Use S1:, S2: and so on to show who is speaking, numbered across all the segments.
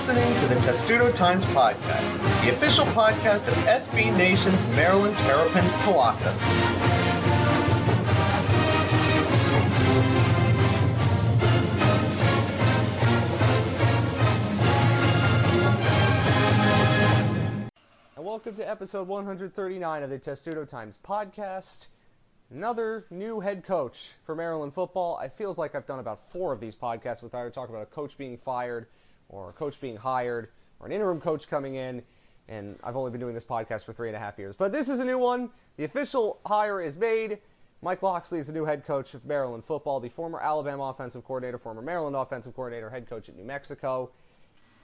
S1: listening to the Testudo Times Podcast, the official podcast of SB Nation's Maryland Terrapins Colossus.
S2: And welcome to episode 139 of the Testudo Times podcast. Another new head coach for Maryland football. I feels like I've done about four of these podcasts with either talking about a coach being fired or a coach being hired or an interim coach coming in. And I've only been doing this podcast for three and a half years. But this is a new one. The official hire is made. Mike Locksley is the new head coach of Maryland football, the former Alabama offensive coordinator, former Maryland offensive coordinator, head coach at New Mexico.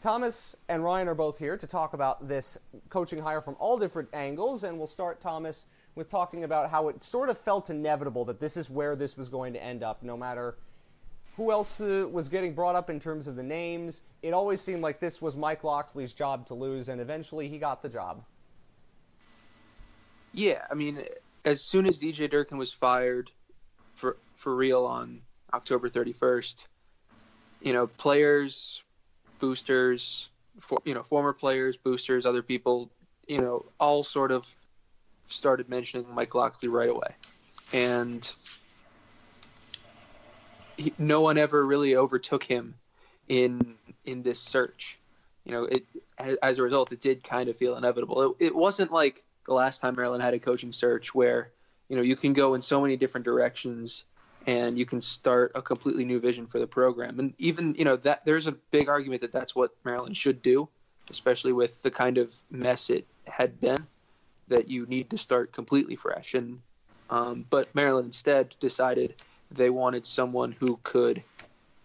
S2: Thomas and Ryan are both here to talk about this coaching hire from all different angles, and we'll start, Thomas, with talking about how it sort of felt inevitable that this is where this was going to end up, no matter who else uh, was getting brought up in terms of the names. It always seemed like this was Mike Locksley's job to lose, and eventually he got the job.
S3: Yeah, I mean, as soon as DJ Durkin was fired for for real on October 31st, you know, players boosters, for, you know, former players, boosters, other people, you know, all sort of started mentioning Mike Locksley right away, and he, no one ever really overtook him in in this search. You know, it as a result, it did kind of feel inevitable. It, it wasn't like the last time Maryland had a coaching search where you know you can go in so many different directions and you can start a completely new vision for the program. And even you know that there's a big argument that that's what Maryland should do, especially with the kind of mess it had been. That you need to start completely fresh. And um, but Maryland instead decided they wanted someone who could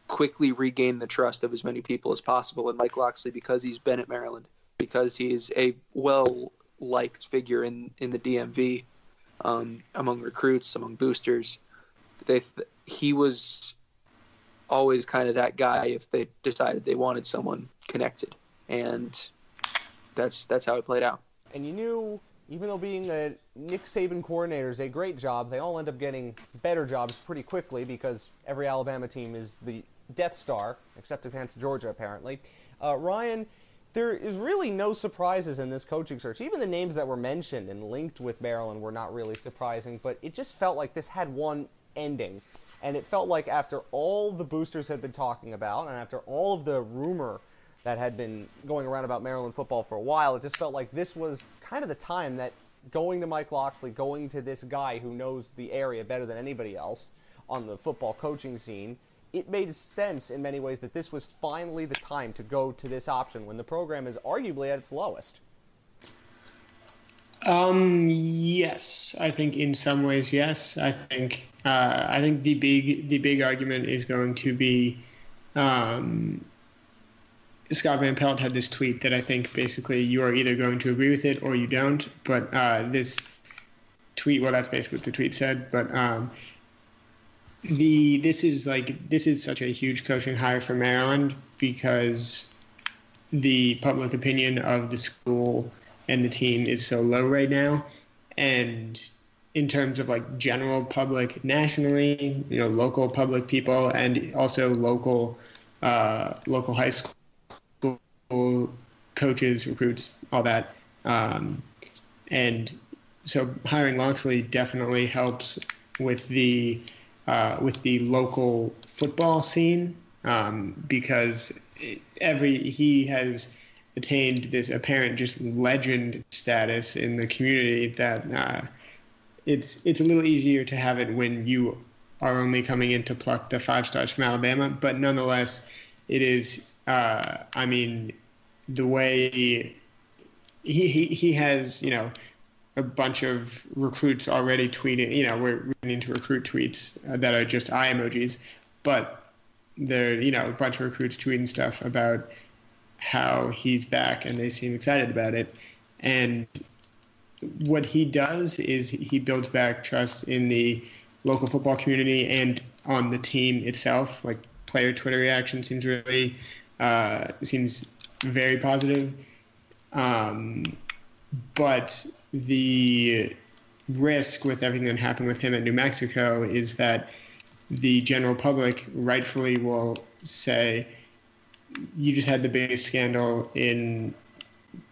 S3: quickly regain the trust of as many people as possible. And Mike Locksley, because he's been at Maryland, because he's a well liked figure in in the DMV um, among recruits, among boosters they he was always kind of that guy if they decided they wanted someone connected, and that's that's how it played out.
S2: And you knew, even though being a Nick Saban coordinator is a great job, they all end up getting better jobs pretty quickly because every Alabama team is the Death Star, except against Georgia apparently. Uh, Ryan there is really no surprises in this coaching search. Even the names that were mentioned and linked with Maryland were not really surprising, but it just felt like this had one ending. And it felt like after all the boosters had been talking about, and after all of the rumor that had been going around about Maryland football for a while, it just felt like this was kind of the time that going to Mike Locksley, going to this guy who knows the area better than anybody else on the football coaching scene, it made sense in many ways that this was finally the time to go to this option when the program is arguably at its lowest.
S4: Um, yes, I think in some ways, yes. I think uh, I think the big the big argument is going to be um, Scott Van Pelt had this tweet that I think basically you are either going to agree with it or you don't. But uh, this tweet, well, that's basically what the tweet said. But um, the this is like this is such a huge coaching hire for Maryland because the public opinion of the school and the team is so low right now. And in terms of like general public nationally, you know, local public people and also local uh, local high school coaches, recruits, all that. Um, and so hiring Locksley definitely helps with the uh, with the local football scene um, because every he has attained this apparent just legend status in the community that uh, it's it's a little easier to have it when you are only coming in to pluck the five stars from Alabama, but nonetheless, it is. Uh, I mean, the way he, he he has you know a bunch of recruits already tweeting. You know, we're running into recruit tweets uh, that are just eye emojis, but they're you know a bunch of recruits tweeting stuff about how he's back and they seem excited about it. And what he does is he builds back trust in the local football community and on the team itself. Like player Twitter reaction seems really uh, seems very positive. Um, but the risk with everything that happened with him at New Mexico is that the general public rightfully will say, you just had the biggest scandal in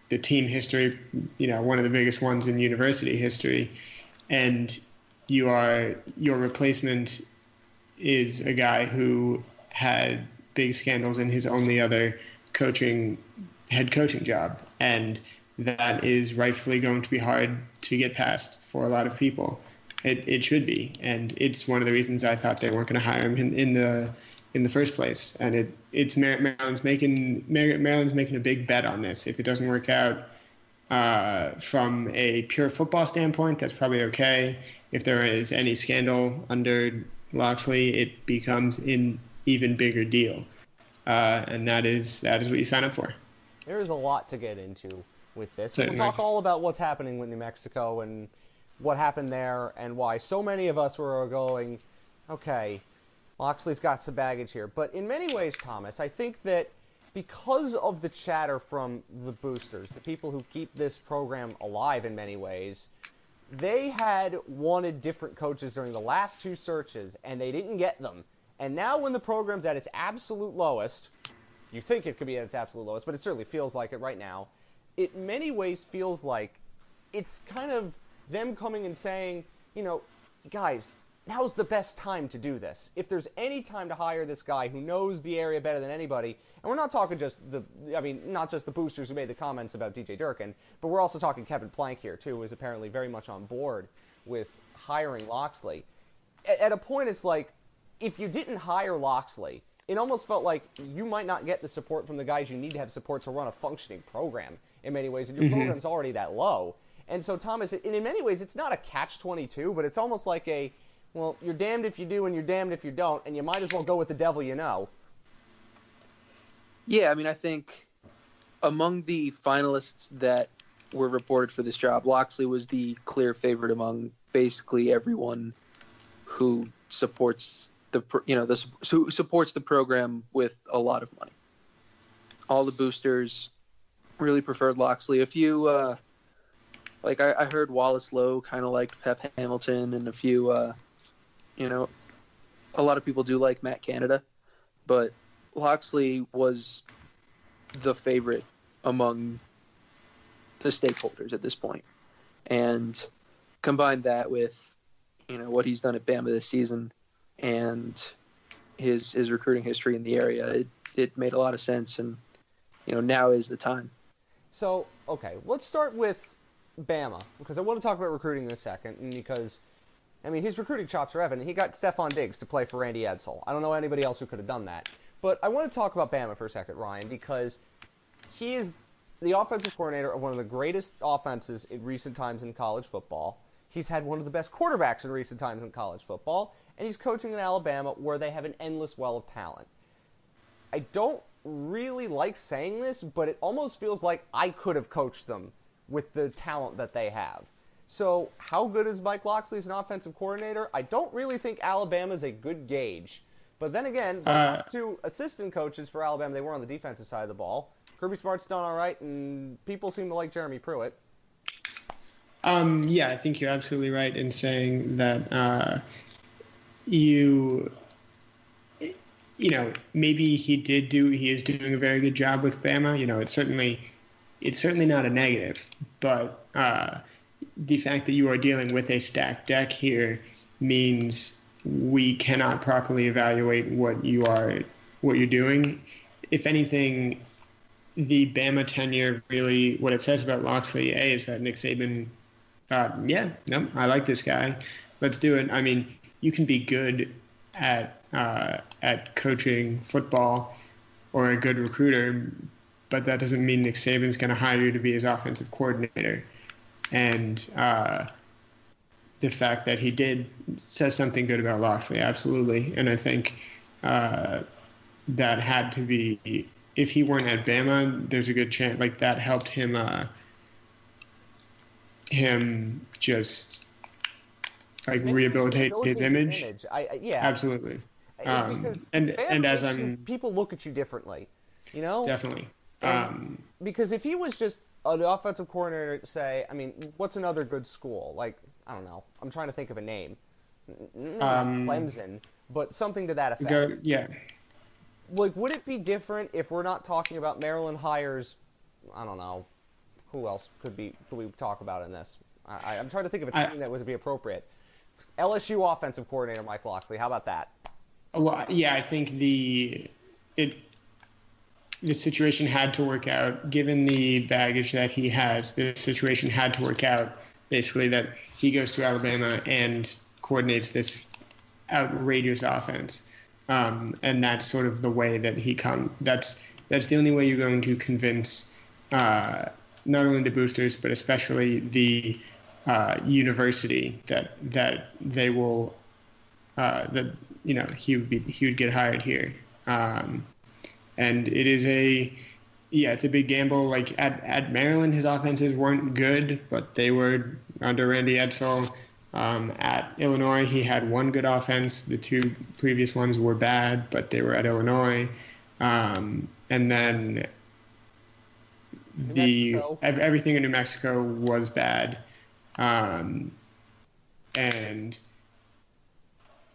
S4: the team history, you know, one of the biggest ones in university history, and you are your replacement is a guy who had big scandals in his only other coaching head coaching job, and that is rightfully going to be hard to get past for a lot of people. It, it should be, and it's one of the reasons I thought they weren't going to hire him in, in the in the first place. And it it's Maryland's making Maryland's making a big bet on this. If it doesn't work out uh, from a pure football standpoint, that's probably okay. If there is any scandal under Locksley, it becomes an even bigger deal, uh, and that is that is what you sign up for.
S2: There is a lot to get into with this.
S4: Certainly.
S2: We'll talk all about what's happening with New Mexico and what happened there and why so many of us were going, okay, Locksley's got some baggage here. But in many ways, Thomas, I think that because of the chatter from the boosters, the people who keep this program alive in many ways, they had wanted different coaches during the last two searches, and they didn't get them. And now, when the program's at its absolute lowest, you think it could be at its absolute lowest, but it certainly feels like it right now. It, many ways, feels like it's kind of them coming and saying, you know, guys, now's the best time to do this. If there's any time to hire this guy who knows the area better than anybody, and we're not talking just the, I mean, not just the boosters who made the comments about DJ Durkin, but we're also talking Kevin Plank here, too, who is apparently very much on board with hiring Locksley. At, at a point, it's like, if you didn't hire Locksley, it almost felt like you might not get the support from the guys you need to have support to run a functioning program in many ways, and your mm-hmm. program's already that low. And so, Thomas, in many ways, it's not a catch 22, but it's almost like a well, you're damned if you do and you're damned if you don't, and you might as well go with the devil you know.
S3: Yeah, I mean, I think among the finalists that were reported for this job, Locksley was the clear favorite among basically everyone who supports the you know the who supports the program with a lot of money. All the boosters really preferred Locksley. A few, uh, like I, I heard Wallace Loh kind of liked Pep Hamilton, and a few uh, you know, a lot of people do like Matt Canada, but Locksley was the favorite among the stakeholders at this point. And combine that with, you know, what he's done at Bama this season and his his recruiting history in the area, it, it made a lot of sense and you know, now is the time.
S2: So, okay, let's start with Bama because I want to talk about recruiting in a second and because I mean, his recruiting chops are evident. He got Stefon Diggs to play for Randy Edsall. I don't know anybody else who could have done that. But I want to talk about Bama for a second, Ryan, because he is the offensive coordinator of one of the greatest offenses in recent times in college football. He's had one of the best quarterbacks in recent times in college football, and he's coaching in Alabama where they have an endless well of talent. I don't really like saying this, but it almost feels like I could have coached them with the talent that they have. So, how good is Mike Locksley as an offensive coordinator? I don't really think Alabama is a good gauge. But then again, uh, two assistant coaches for Alabama, they were on the defensive side of the ball. Kirby Smart's done all right, and people seem to like Jeremy Pruitt.
S4: Um, yeah, I think you're absolutely right in saying that uh, you, you know, maybe he did do, he is doing a very good job with Bama. You know, it's certainly, it's certainly not a negative, but uh, the fact that you are dealing with a stacked deck here means we cannot properly evaluate what you are what you're doing. If anything, the Bama tenure really what it says about Locksley A is that Nick Saban thought, yeah, no, I like this guy. Let's do it. I mean, you can be good at uh, at coaching football or a good recruiter, but that doesn't mean Nick Saban's going to hire you to be his offensive coordinator and uh, the fact that he did says something good about Locksley, absolutely. And I think uh, that had to be if he weren't at Bama, there's a good chance like that helped him uh, him just like rehabilitate his image.
S2: image. I, I, yeah,
S4: absolutely. Um, and and as I'm
S2: people look at you differently, you know,
S4: definitely. Um,
S2: because if he was just an offensive coordinator say, I mean, what's another good school? Like, I don't know. I'm trying to think of a name. Um, Clemson, but something to that effect.
S4: Go, yeah.
S2: like, would it be different if we're not talking about Maryland hires? I don't know. Who else could be? Could we talk about in this? I, I'm trying to think of a team
S4: I-
S2: that would be appropriate. LSU offensive coordinator Mike Locksley. How about that?
S4: Well, yeah, I think the it the situation had to work out. Given the baggage that he has, the situation had to work out. Basically, that he goes to Alabama and coordinates this outrageous offense, um, and that's sort of the way that he come. That's that's the only way you're going to convince uh, not only the boosters but especially the uh, university that that they will uh, that you know he would be he would get hired here. Um, and it is a yeah, it's a big gamble. Like at, at Maryland, his offenses weren't good, but they were under Randy Edsall. Um, at Illinois, he had one good offense. The two previous ones were bad, but they were at Illinois. Um, and then the ev- everything in New Mexico was bad, um, and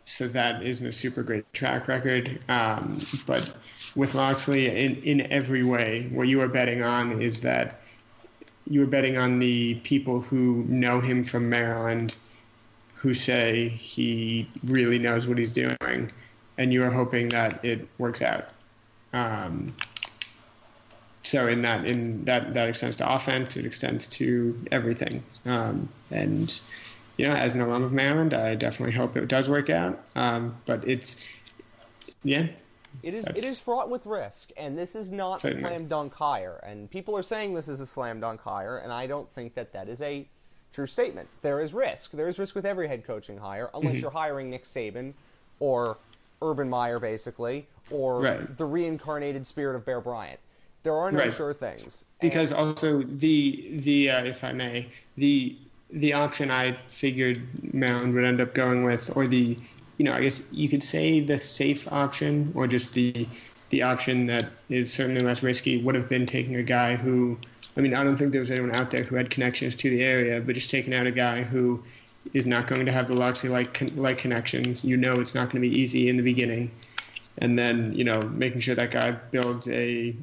S4: so that isn't a super great track record. Um, but with Locksley, in, in every way, what you are betting on is that you are betting on the people who know him from Maryland, who say he really knows what he's doing, and you are hoping that it works out. Um, so in that in that that extends to offense, it extends to everything, um, and you know, as an alum of Maryland, I definitely hope it does work out. Um, but it's, yeah,
S2: It is it is fraught with risk, and this is not
S4: Certainly.
S2: slam dunk hire. And people are saying this is a slam dunk hire, and I don't think that that is a true statement. There is risk. There is risk with every head coaching hire, unless
S4: Mm-hmm.
S2: you're hiring Nick Saban or Urban Meyer, basically, or
S4: Right.
S2: the reincarnated spirit of Bear Bryant. There are no
S4: Right.
S2: sure things.
S4: because also the the uh, if I may the the option I figured Maryland would end up going with, or the you know I guess you could say the safe option, or just the the option that is certainly less risky, would have been taking a guy who I mean I don't think there was anyone out there who had connections to the area, but just taking out a guy who is not going to have the Locksley like like connections. You know it's not going to be easy in the beginning, and then you know making sure that guy builds a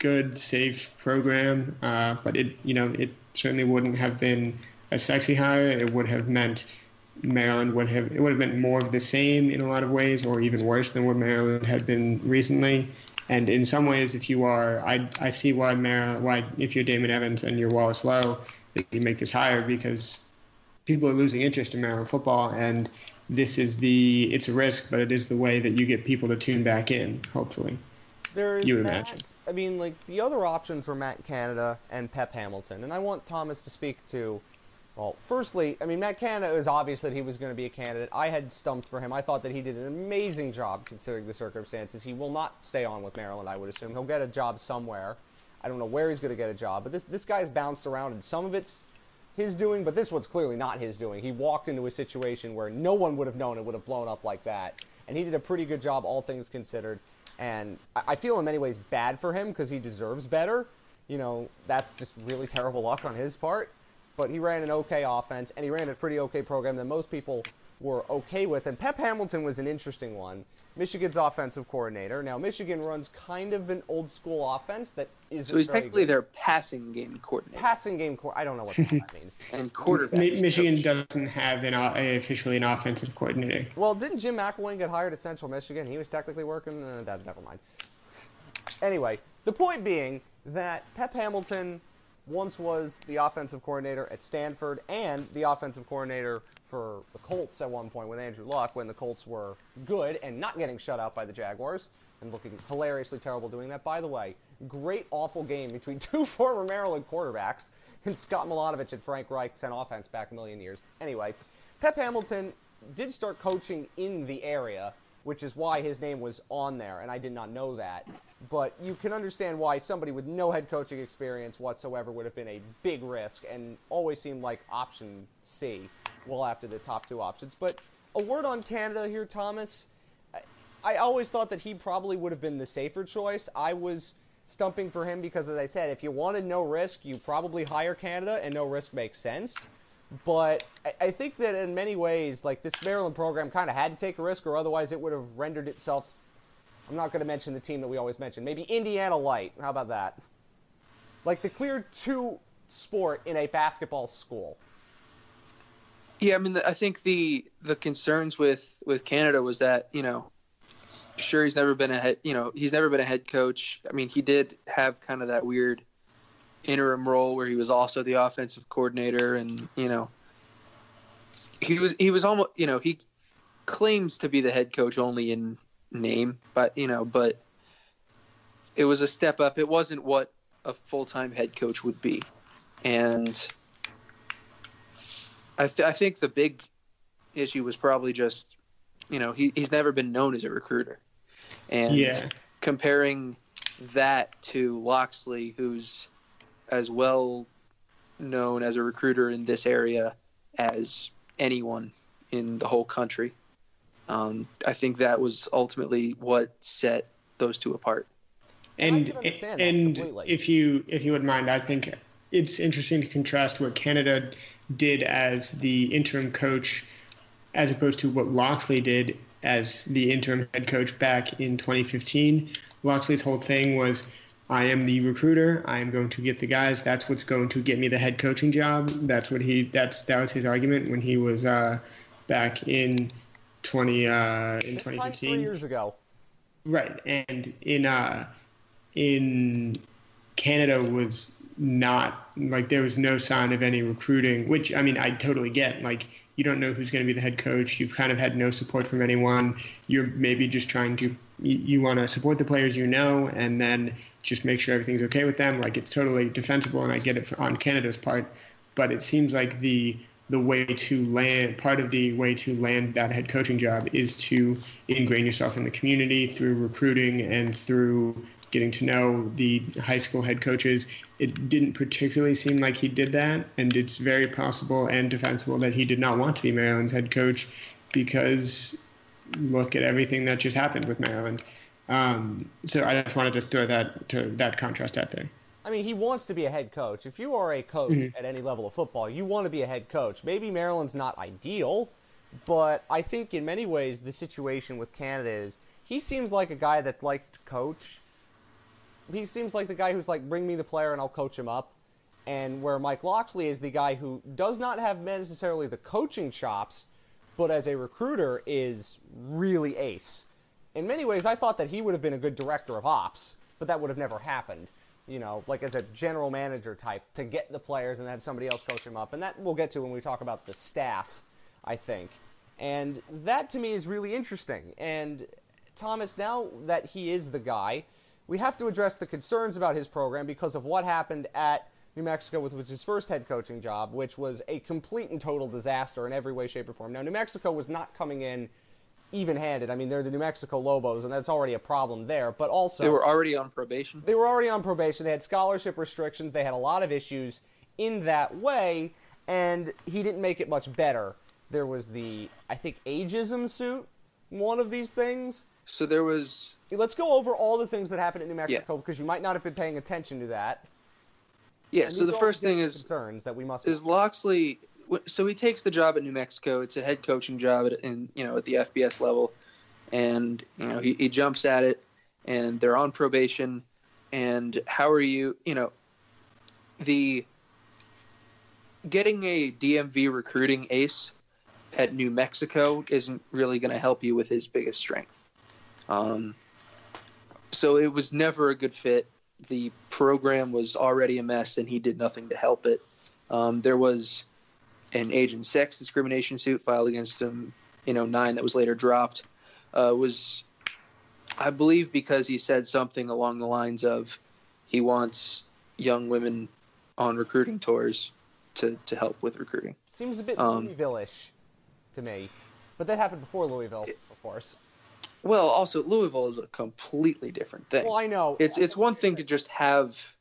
S4: good, safe program, uh, but it you know it certainly wouldn't have been a sexy hire. It would have meant Maryland would have it would have meant more of the same in a lot of ways, or even worse than what Maryland had been recently. And in some ways, if you are, I, I see why Maryland, why if you're Damon Evans and you're Wallace Loh, that you make this hire because people are losing interest in Maryland football, and this is the it's a risk, but it is the way that you get people to tune back in. Hopefully.
S2: There is
S4: You would
S2: Matt,
S4: imagine.
S2: I mean, like the other options were Matt Canada and Pep Hamilton, and I want Thomas to speak to. Well, firstly, I mean, Matt Canada is obvious that he was going to be a candidate. I had stumped for him. I thought that he did an amazing job considering the circumstances. He will not stay on with Maryland, I would assume. He'll get a job somewhere. I don't know where he's going to get a job, but this this guy's bounced around, and some of it's his doing, but this one's clearly not his doing. He walked into a situation where no one would have known it would have blown up like that, and he did a pretty good job, all things considered. And I I feel in many ways bad for him because he deserves better. You know, that's just really terrible luck on his part. But he ran an okay offense, and he ran a pretty okay program that most people were okay with. And Pep Hamilton was an interesting one. Michigan's offensive coordinator. Now, Michigan runs kind of an old school offense that isn't
S3: So he's
S2: very
S3: technically
S2: good.
S3: their passing game coordinator
S2: passing game. Co- I don't know what the hell that means.
S3: and quarterback.
S4: Mi- Michigan doesn't have an o- a, officially an offensive coordinator.
S2: Well, didn't Jim McElwain get hired at Central Michigan? He was technically working. Uh, that, never mind. Anyway, the point being that Pep Hamilton once was the offensive coordinator at Stanford and the offensive coordinator for the Colts at one point with Andrew Luck when the Colts were good and not getting shut out by the Jaguars and looking hilariously terrible doing that. By the way, great awful game between two former Maryland quarterbacks and Scott Milanovich and Frank Reich sent offense back a million years. Anyway, Pep Hamilton did start coaching in the area, which is why his name was on there, and I did not know that. But you can understand why somebody with no head coaching experience whatsoever would have been a big risk and always seemed like option C, well after the top two options. But a word on Canada here, Thomas. I- always thought that he probably would have been the safer choice. I was stumping for him because, as I said, if you wanted no risk, you probably hire Canada, and no risk makes sense. But I think that in many ways, like this Maryland program kind of had to take a risk, or otherwise it would have rendered itself I'm not going to mention the team that we always mention. Maybe Indiana Light. How about that? Like the clear two sport in a basketball school.
S3: Yeah, I mean, I think the the concerns with with Canada was that you know, sure he's never been a head, you know, he's never been a head coach. I mean, he did have kind of that weird interim role where he was also the offensive coordinator, and you know, he was he was almost you know he claims to be the head coach only in name, but you know, but it was a step up. It wasn't what a full time head coach would be, and I, th- I think the big issue was probably just you know he, he's never been known as a recruiter, and
S4: Yeah.
S3: comparing that to Locksley, who's as well known as a recruiter in this area as anyone in the whole country. Um, I think that was ultimately what set those two apart.
S4: and
S2: can understand that
S4: and if you if you would mind, I think it's interesting to contrast what Canada did as the interim coach, as opposed to what Locksley did as the interim head coach back in 2015. Locksley's whole thing was, I am the recruiter. I am going to get the guys. That's what's going to get me the head coaching job. That's what he. That's that was his argument when he was uh, back in 20 uh, in 2015.
S2: three years ago.
S4: Right, and in uh, in Canada was not like there was no sign of any recruiting. Which I mean, I totally get. Like you don't know who's going to be the head coach. You've kind of had no support from anyone. You're maybe just trying to you, want to support the players you know, and then just make sure everything's okay with them. Like it's totally defensible, and I get it on Canada's part. But it seems like the the way to land part of the way to land that head coaching job is to ingrain yourself in the community through recruiting and through getting to know the high school head coaches. It didn't particularly seem like he did that, and it's very possible and defensible that he did not want to be Maryland's head coach because look at everything that just happened with Maryland. Um, so I just wanted to throw that to that contrast out there.
S2: I mean, he wants to be a head coach. If you are a coach at any level of football, you want to be a head coach. Maybe Maryland's not ideal, but I think in many ways the situation with Canada is he seems like a guy that likes to coach. He seems like the guy who's like, bring me the player and I'll coach him up. And where Mike Locksley is the guy who does not have necessarily the coaching chops, but as a recruiter is really ace. In many ways, I thought that he would have been a good director of ops, but that would have never happened. You know, like as a general manager type to get the players and have somebody else coach them up. And that we'll get to when we talk about the staff, I think. And that to me is really interesting. And Thomas, now that he is the guy, we have to address the concerns about his program because of what happened at New Mexico with, with his first head coaching job, which was a complete and total disaster in every way, shape, or form. Now, New Mexico was not coming in even handed. I mean, they're the New Mexico Lobos, and that's already a problem there. But also,
S3: They were already on probation.
S2: they were already on probation. They had scholarship restrictions. They had a lot of issues in that way, and he didn't make it much better. There was the, I think, ageism suit, one of these things.
S3: So there was
S2: Let's go over all the things that happened in New Mexico because you might not have been paying attention to that.
S3: yeah.
S2: And
S3: So the first thing is
S2: concerns that we must.
S3: is Locksley. So he takes the job at New Mexico. It's a head coaching job at in you know at the FBS level, and you know he, he jumps at it, and they're on probation. And how are you? You know, the getting a DMV recruiting ace at New Mexico isn't really going to help you with his biggest strength. Um, so it was never a good fit. The program was already a mess, and he did nothing to help it. Um, there was an age and sex discrimination suit filed against him in 09 that was later dropped. Uh, was, I believe, because he said something along the lines of he wants young women on recruiting tours to, to help with recruiting.
S2: Seems a bit
S3: um,
S2: Louisville-ish to me, but that happened before Louisville, of course.
S3: Well, also Louisville is a completely different thing.
S2: Well, I know
S3: it's it's one thing to just have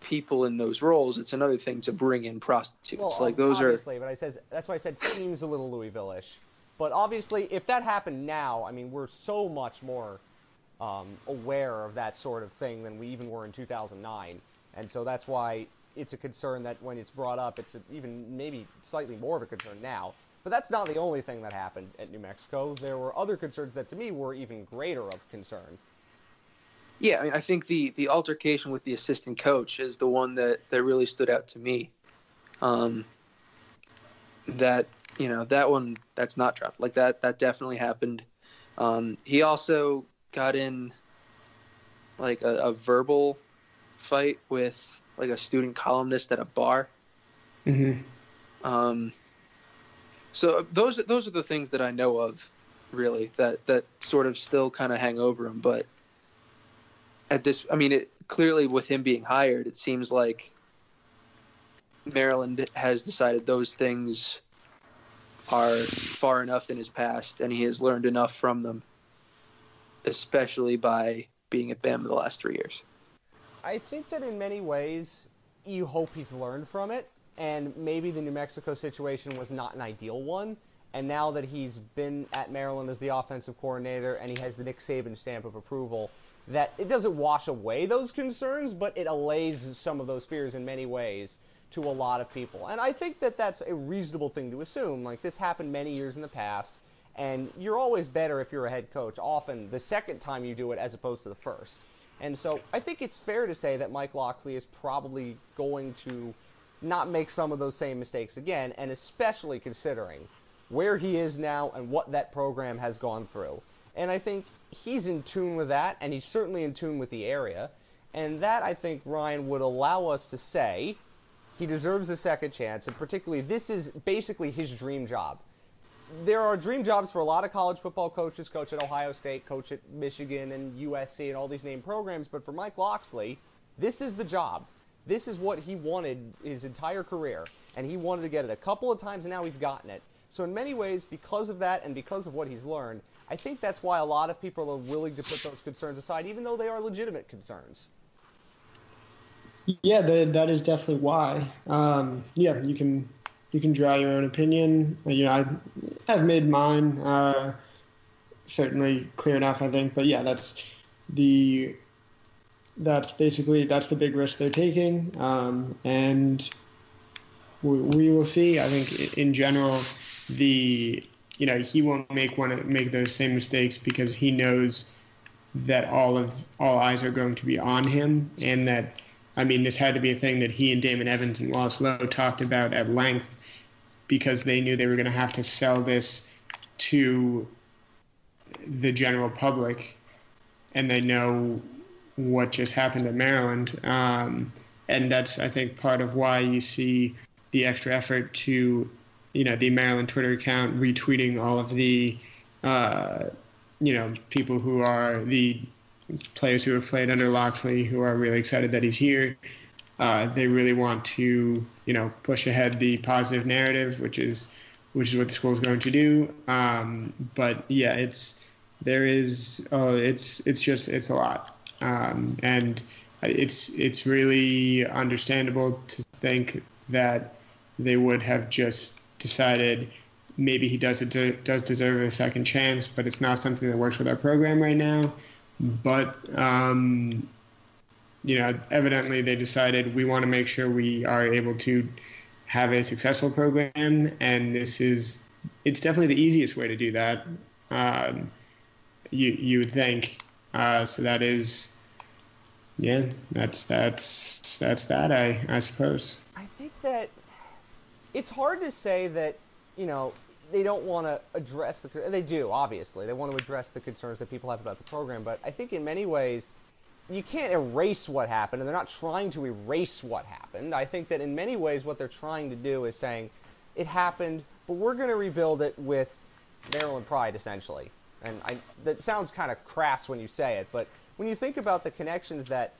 S3: people in those roles. It's another thing to bring in prostitutes.
S2: Well,
S3: like those are
S2: obviously, but I says that's why I said seems a little Louisville-ish. But obviously, if that happened now, I mean, we're so much more um, aware of that sort of thing than we even were in 2009, and so that's why it's a concern that when it's brought up, it's a, even maybe slightly more of a concern now. But that's not the only thing that happened at New Mexico. There were other concerns that to me were even greater of concern.
S3: Yeah, I mean, I think the the altercation with the assistant coach is the one that that really stood out to me. Um, that you know that one that's not dropped like that that definitely happened. Um, he also got in like a, a verbal fight with like a student columnist at a bar.
S4: Mm-hmm.
S3: Um, so those those are the things that I know of, really that that sort of still kind of hang over him. But at this, I mean, it clearly with him being hired, it seems like Maryland has decided those things are far enough in his past, and he has learned enough from them, especially by being at Bama the last three years.
S2: I think that in many ways, you hope he's learned from it, and maybe the New Mexico situation was not an ideal one. And now that he's been at Maryland as the offensive coordinator and he has the Nick Saban stamp of approval, that it doesn't wash away those concerns, but it allays some of those fears in many ways to a lot of people. And I think that that's a reasonable thing to assume. Like, this happened many years in the past, and you're always better if you're a head coach, often the second time you do it as opposed to the first. And so I think it's fair to say that Mike Locksley is probably going to not make some of those same mistakes again, and especially considering where he is now and what that program has gone through. And I think he's in tune with that, and he's certainly in tune with the area. And that, I think, Ryan, would allow us to say he deserves a second chance, and particularly, this is basically his dream job. There are dream jobs for a lot of college football coaches, coach at Ohio State, coach at Michigan and USC and all these named programs, but for Mike Locksley, this is the job. This is what he wanted his entire career, and he wanted to get it a couple of times, and now he's gotten it. So, in many ways, because of that and because of what he's learned, I think that's why a lot of people are willing to put those concerns aside, even though they are legitimate concerns.
S4: Yeah, that, that is definitely why. Um, yeah, you can you can draw your own opinion. You know, I, have made mine uh, certainly clear enough, I think. But yeah, that's the that's basically that's the big risk they're taking, um, and we, we will see. I think in general, the you know he won't make one make those same mistakes because he knows that all of all eyes are going to be on him, and that I mean this had to be a thing that he and Damon Evans and Wallace Loh talked about at length because they knew they were going to have to sell this to the general public, and they know what just happened in Maryland. Um, and that's, I think, part of why you see the extra effort to, you know, the Maryland Twitter account retweeting all of the, uh, you know, people who are the players who have played under Locksley who are really excited that he's here. Uh, they really want to, you know, push ahead the positive narrative, which is, which is what the school is going to do. Um, but yeah, it's there is, uh, it's it's just it's a lot. Um, and it's it's really understandable to think that they would have just decided maybe he does it does deserve a second chance, but it's not something that works with our program right now. But um, you know, evidently they decided we want to make sure we are able to have a successful program, and this is it's definitely the easiest way to do that. Um, you you would think uh, so that is, yeah, that's that's that's that. I I suppose.
S2: I think that it's hard to say that you know they don't want to address the. They do obviously. They want to address the concerns that people have about the program, but I think in many ways you can't erase what happened, and they're not trying to erase what happened. I think that in many ways, what they're trying to do is saying it happened, but we're going to rebuild it with Maryland pride, essentially. And I, that sounds kind of crass when you say it, but when you think about the connections that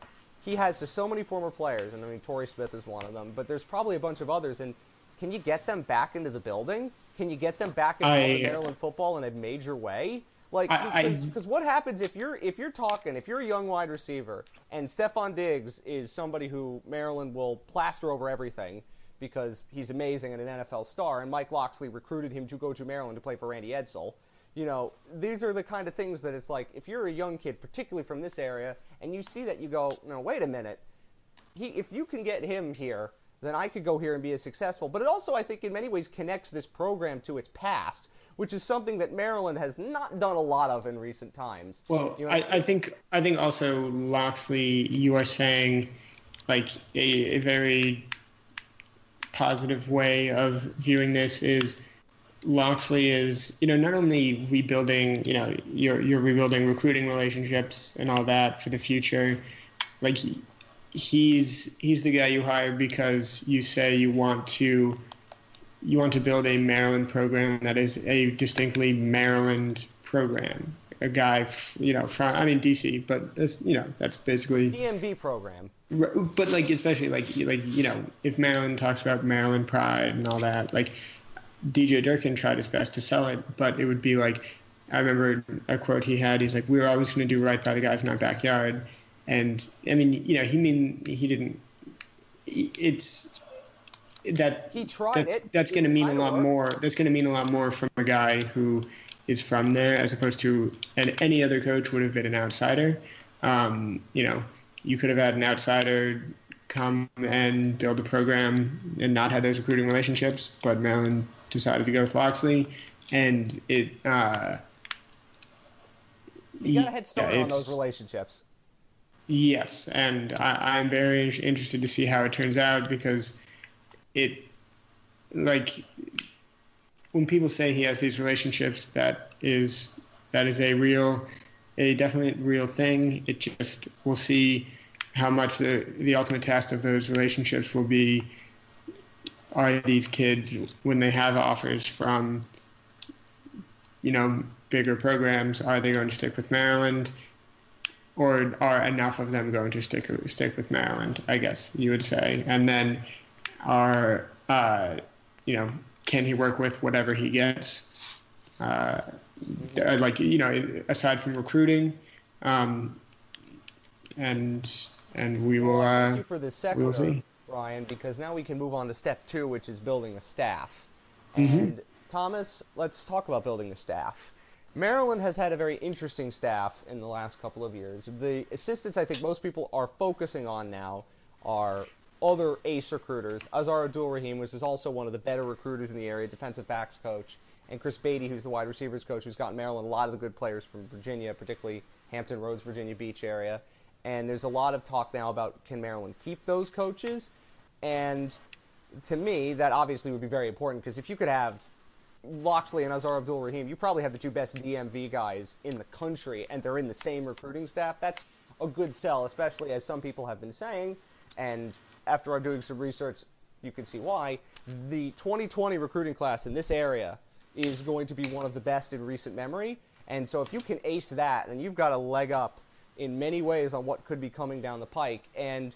S2: he has to so many former players, and I mean, Torrey Smith is one of them, but there's probably a bunch of others, and can you get them back into the building? Can you get them back into
S4: I-
S2: Maryland football in a major way? Like, because, what happens if you're if you're talking if you're a young wide receiver and Stefon Diggs is somebody who Maryland will plaster over everything because he's amazing and an NFL star, and Mike Locksley recruited him to go to Maryland to play for Randy Edsall. You know, these are the kind of things that it's like if you're a young kid, particularly from this area, and you see that, you go, no, wait a minute. He, if you can get him here, then I could go here and be as successful. But it also, I think, in many ways connects this program to its past, which is something that Maryland has not done a lot of in recent times.
S4: Well,
S2: You know-
S4: I, I think I think also Locksley, you are saying like a, a very positive way of viewing this is Locksley is you know not only rebuilding you know you're you're rebuilding recruiting relationships and all that for the future, like he, he's he's the guy you hire because you say you want to you want to build a Maryland program that is a distinctly Maryland program. A guy, f- you know, from I mean DC, but that's you know that's basically.
S2: DMV program.
S4: But like especially like like you know if Maryland talks about Maryland pride and all that, like DJ Durkin tried his best to sell it, but it would be like I remember a quote he had. He's like, "We were always going to do right by the guys in our backyard," and I mean, you know, he mean he didn't. It's that
S2: He tried
S4: that's,
S2: it.
S4: That's going to mean a lot more. That's going to mean a lot more from a guy who is from there, as opposed to and any other coach would have been an outsider. Um, you know, you could have had an outsider come and build a program and not have those recruiting relationships, but Maryland decided to go with Locksley, and it. Uh,
S2: You got a head start
S4: yeah,
S2: on those relationships.
S4: Yes, and I, I'm very interested to see how it turns out because it, like, when people say he has these relationships, that is that is a real, a definite real thing. It just we'll see how much the the ultimate test of those relationships will be. Are these kids when they have offers from, you know, bigger programs? Are they going to stick with Maryland? or are enough of them going to stick stick with Maryland? I guess you would say, and then are uh, you know can he work with whatever he gets? Uh, like you know, aside from recruiting, um, and and we will. Uh,
S2: for the
S4: we'll see.
S2: Ryan, because now we can move on to step two, which is building a staff.
S4: Mm-hmm.
S2: And Thomas, let's talk about building a staff. Maryland has had a very interesting staff in the last couple of years. The assistants I think most people are focusing on now are other ace recruiters. Aazaar Abdul-Rahim, which is also one of the better recruiters in the area, defensive backs coach, and Chris Beatty, who's the wide receivers coach, who's gotten Maryland a lot of the good players from Virginia, particularly Hampton Roads, Virginia Beach area. And there's a lot of talk now about can Maryland keep those coaches? And to me, that obviously would be very important because if you could have Locksley and Aazaar Abdul-Rahim, you probably have the two best DMV guys in the country, and they're in the same recruiting staff. That's a good sell, especially as some people have been saying. And after I'm doing some research, you can see why. The 2020 recruiting class in this area is going to be one of the best in recent memory. And so if you can ace that, then you've got a leg up in many ways on what could be coming down the pike. And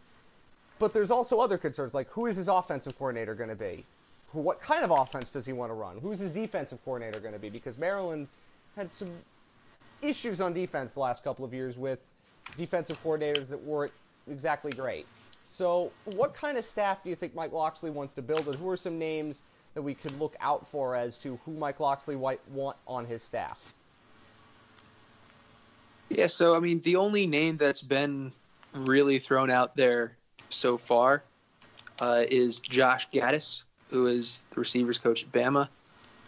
S2: but there's also other concerns, like who is his offensive coordinator going to be? What kind of offense does he want to run? Who's his defensive coordinator going to be? Because Maryland had some issues on defense the last couple of years with defensive coordinators that weren't exactly great. So, what kind of staff do you think Mike Locksley wants to build, and who are some names that we could look out for as to who Mike Locksley might want on his staff?
S3: Yeah, so I mean, the only name that's been really thrown out there so far uh, is Josh Gattis, who is the receivers coach at Bama.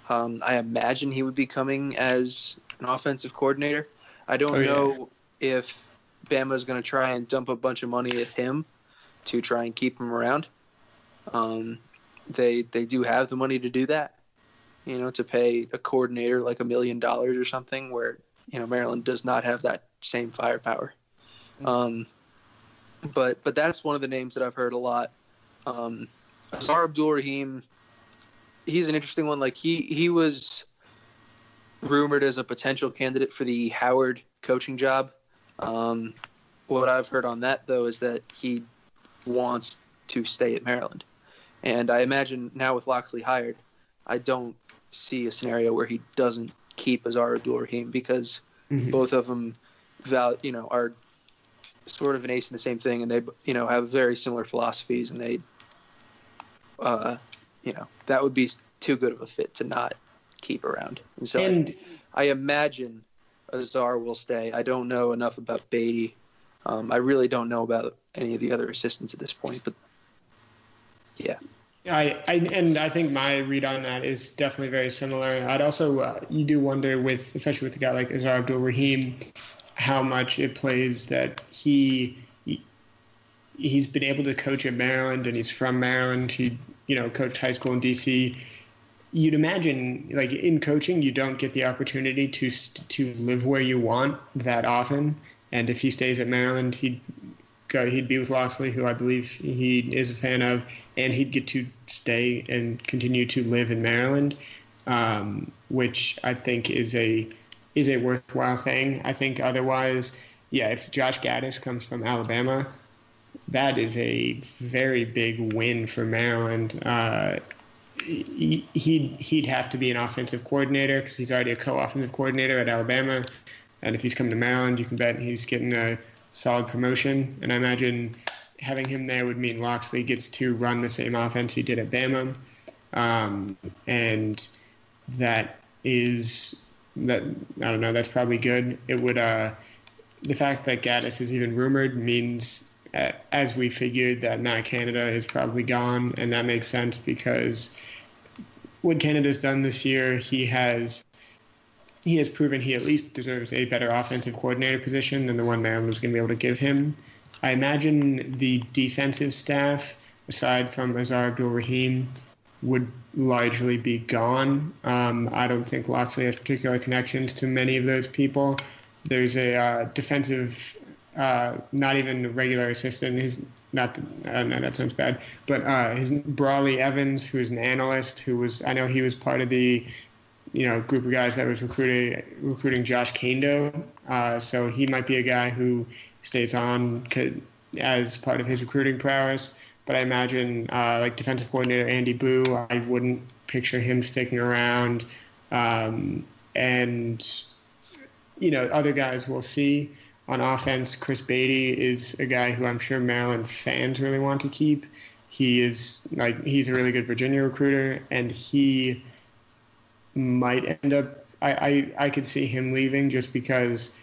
S3: Um, I imagine he would be coming as an offensive coordinator. I don't
S4: Oh, yeah.
S3: know if is going to try and dump a bunch of money at him to try and keep him around. Um, they they do have the money to do that, you know, to pay a coordinator like a million dollars or something, where you know Maryland does not have that same firepower. Um, but but that's one of the names that I've heard a lot. Um, Aazaar Abdul-Rahim, he's an interesting one. Like he he was rumored as a potential candidate for the Howard coaching job. Um, what I've heard on that though is that he wants to stay at Maryland, and I imagine now with Locksley hired, I don't see a scenario where he doesn't keep Aazaar Abdul-Rahim because
S4: Mhm.
S3: both of them, val- you know, are sort of an ace in the same thing, and they, you know, have very similar philosophies, and they, uh, you know, that would be too good of a fit to not keep around. And so I-
S4: and
S3: I imagine Aazaar will stay. I don't know enough about Beatty. Um, I really don't know about any of the other assistants at this point, but yeah.
S4: I, I and I think my read on that is definitely very similar. I'd also uh, you do wonder with especially with a guy like Aazaar Abdul-Rahim how much it plays that he, he he's been able to coach at Maryland and he's from Maryland. He you know coached high school in DC. You'd imagine like in coaching you don't get the opportunity to to live where you want that often. And if he stays at Maryland, he'd go, he'd be with Locksley, who I believe he is a fan of, and he'd get to stay and continue to live in Maryland, um, which I think is a is a worthwhile thing. I think otherwise, yeah, if Josh Gattis comes from Alabama, that is a very big win for Maryland. Uh, he'd he'd have to be an offensive coordinator because he's already a co-offensive coordinator at Alabama, and if he's coming to Maryland, you can bet he's getting a solid promotion. And I imagine having him there would mean Locksley gets to run the same offense he did at Bama, um, and that is that I don't know. That's probably good. It would. Uh, the fact that Gattis is even rumored means, uh, as we figured, that Matt Canada is probably gone, and that makes sense because what Canada's done this year, he has he has proven he at least deserves a better offensive coordinator position than the one Maryland was going to be able to give him. I imagine the defensive staff, aside from Aazaar Abdul-Rahim, would largely be gone. Um, I don't think Locksley has particular connections to many of those people. There's a uh, defensive, uh, not even a regular assistant. His not I don't that sounds bad, but uh, his Brawley Evans, who is an analyst, who was I know he was part of the you know group of guys that was recruiting recruiting Josh Kaindoh. Uh, so he might be a guy who stays on as part of his recruiting prowess. But I imagine uh, like defensive coordinator Andy Buh, I wouldn't picture him sticking around. Um, and you know other guys we'll see on offense. Chris Beatty is a guy who I'm sure Maryland fans really want to keep. He is like he's a really good Virginia recruiter, and he might end up. I, I, I could see him leaving just because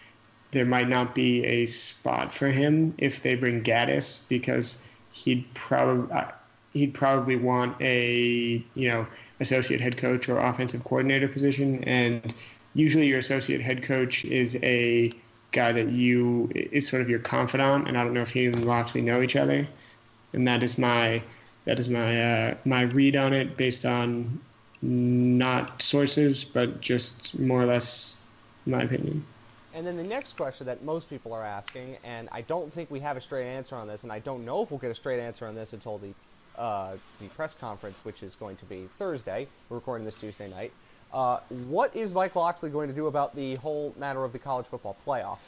S4: there might not be a spot for him if they bring Gattis because he'd probably uh, he'd probably want a you know associate head coach or offensive coordinator position and usually your associate head coach is a guy that you is sort of your confidant and I don't know if he and Locksley know each other and that is my that is my uh, my read on it based on not sources, but just more or less my opinion.
S2: And then the next question that most people are asking, and I don't think we have a straight answer on this, and I don't know if we'll get a straight answer on this until the uh, the press conference, which is going to be Thursday. We're recording this Tuesday night. Uh, what is Mike Locksley going to do about the whole matter of the college football playoff?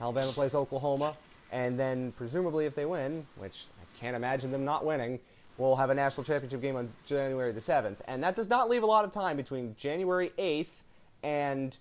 S2: Alabama plays Oklahoma, and then presumably if they win, which I can't imagine them not winning, we'll have a national championship game on January the 7th. And that does not leave a lot of time between January 8th and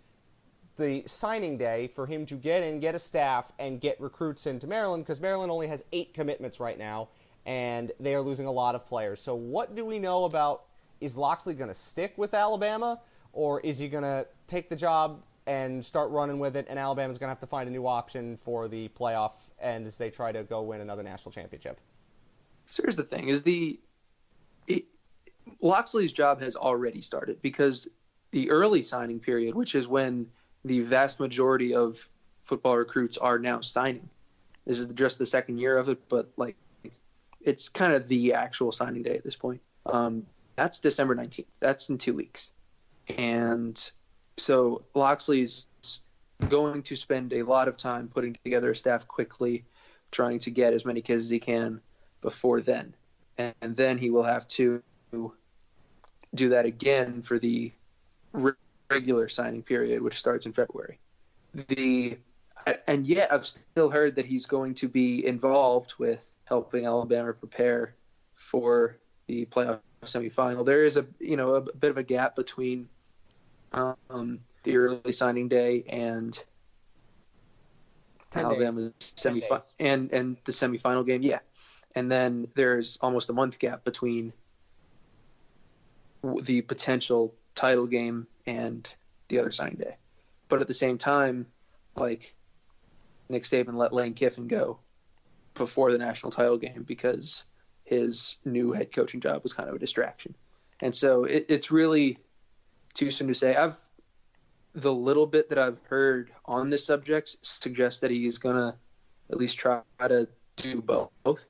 S2: the signing day for him to get in, get a staff, and get recruits into Maryland because Maryland only has eight commitments right now, and they are losing a lot of players. So, what do we know about is Locksley going to stick with Alabama, or is he going to take the job and start running with it, and Alabama's going to have to find a new option for the playoff and as they try to go win another national championship?
S3: So here's the thing: is the it, Locksley's job has already started because the early signing period, which is when the vast majority of football recruits are now signing. This is just the second year of it, but like it's kind of the actual signing day at this point. Um, that's December 19th. That's in two weeks. And so Locksley's going to spend a lot of time putting together a staff quickly, trying to get as many kids as he can before then. And, and then he will have to do that again for the regular signing period, which starts in February. The and yet I've still heard that he's going to be involved with helping Alabama prepare for the playoff semifinal. There is a you know a, bit of a gap between um, the early signing day and Alabama's semifinal and and the semifinal game. Yeah, and then there's almost a month gap between the potential title game and the other signing day. But at the same time, like Nick Saban let Lane Kiffin go before the national title game because his new head coaching job was kind of a distraction. And so it, it's really too soon to say. I've the little bit that I've heard on this subject suggests that he's gonna at least try to do both.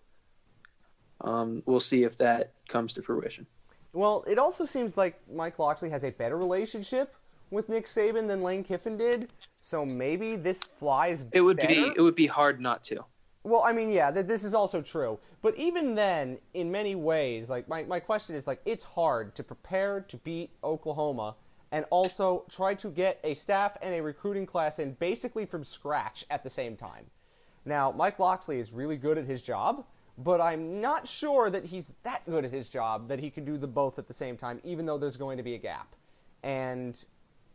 S3: Um, we'll see if that comes to fruition.
S2: Well, it also seems like Mike Locksley has a better relationship with Nick Saban than Lane Kiffin did. So maybe this flies.
S3: It would
S2: better.
S3: be it would be hard not to.
S2: Well, I mean, yeah, th- this is also true. But even then, in many ways, like my, my question is like it's hard to prepare to beat Oklahoma and also try to get a staff and a recruiting class in basically from scratch at the same time. Now, Mike Locksley is really good at his job, but I'm not sure that he's that good at his job that he can do the both at the same time, even though there's going to be a gap. And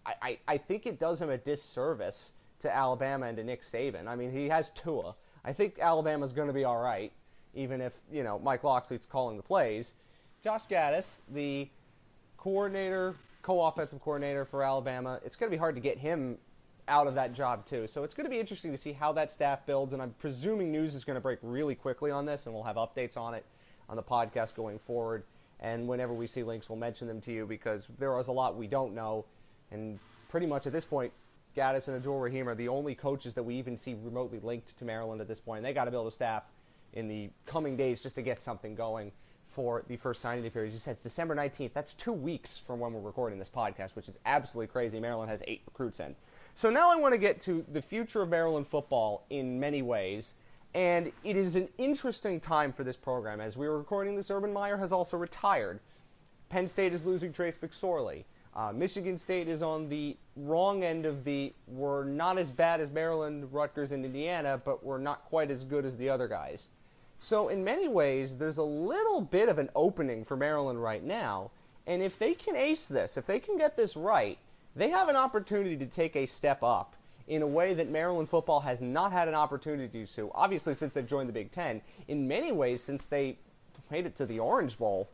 S2: I, I, I think it does him a disservice to Alabama and to Nick Saban. I mean, he has Tua. I think Alabama's going to be all right, even if, you know, Mike Locksley's calling the plays. Josh Gattis, the coordinator, co-offensive coordinator for Alabama, it's going to be hard to get him out of that job too. So it's going to be interesting to see how that staff builds, and I'm presuming news is going to break really quickly on this, and we'll have updates on it on the podcast going forward. And whenever we see links, we'll mention them to you because there is a lot we don't know, and pretty much at this point, Gattis and Abdul-Rahim are the only coaches that we even see remotely linked to Maryland at this point. And they got to build a staff in the coming days just to get something going for the first signing day period. You said it's December 19th. That's two weeks from when we're recording this podcast, which is absolutely crazy. Maryland has eight recruits in. So now I want to get to the future of Maryland football in many ways. And it is an interesting time for this program. As we were recording this, Urban Meyer has also retired. Penn State is losing Trace McSorley. Uh, Michigan State is on the wrong end of the we're not as bad as Maryland, Rutgers, and Indiana, but we're not quite as good as the other guys. So, in many ways, there's a little bit of an opening for Maryland right now. And if they can ace this, if they can get this right, they have an opportunity to take a step up in a way that Maryland football has not had an opportunity to so. Obviously, since they've joined the Big Ten, in many ways, since they made it to the Orange Bowl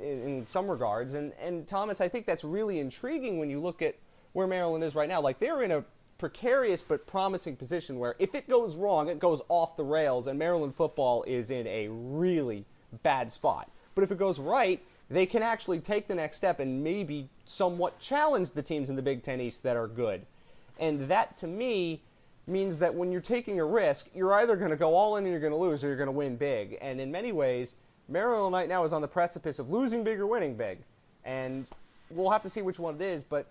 S2: in some regards. And, and Thomas, I think that's really intriguing when you look at where Maryland is right now. Like they're in a precarious but promising position where if it goes wrong, it goes off the rails, and Maryland football is in a really bad spot. But if it goes right, they can actually take the next step and maybe somewhat challenge the teams in the Big Ten East that are good. And that to me means that when you're taking a risk, you're either going to go all in and you're going to lose or you're going to win big. And in many ways, Maryland right now is on the precipice of losing big or winning big. And we'll have to see which one it is, but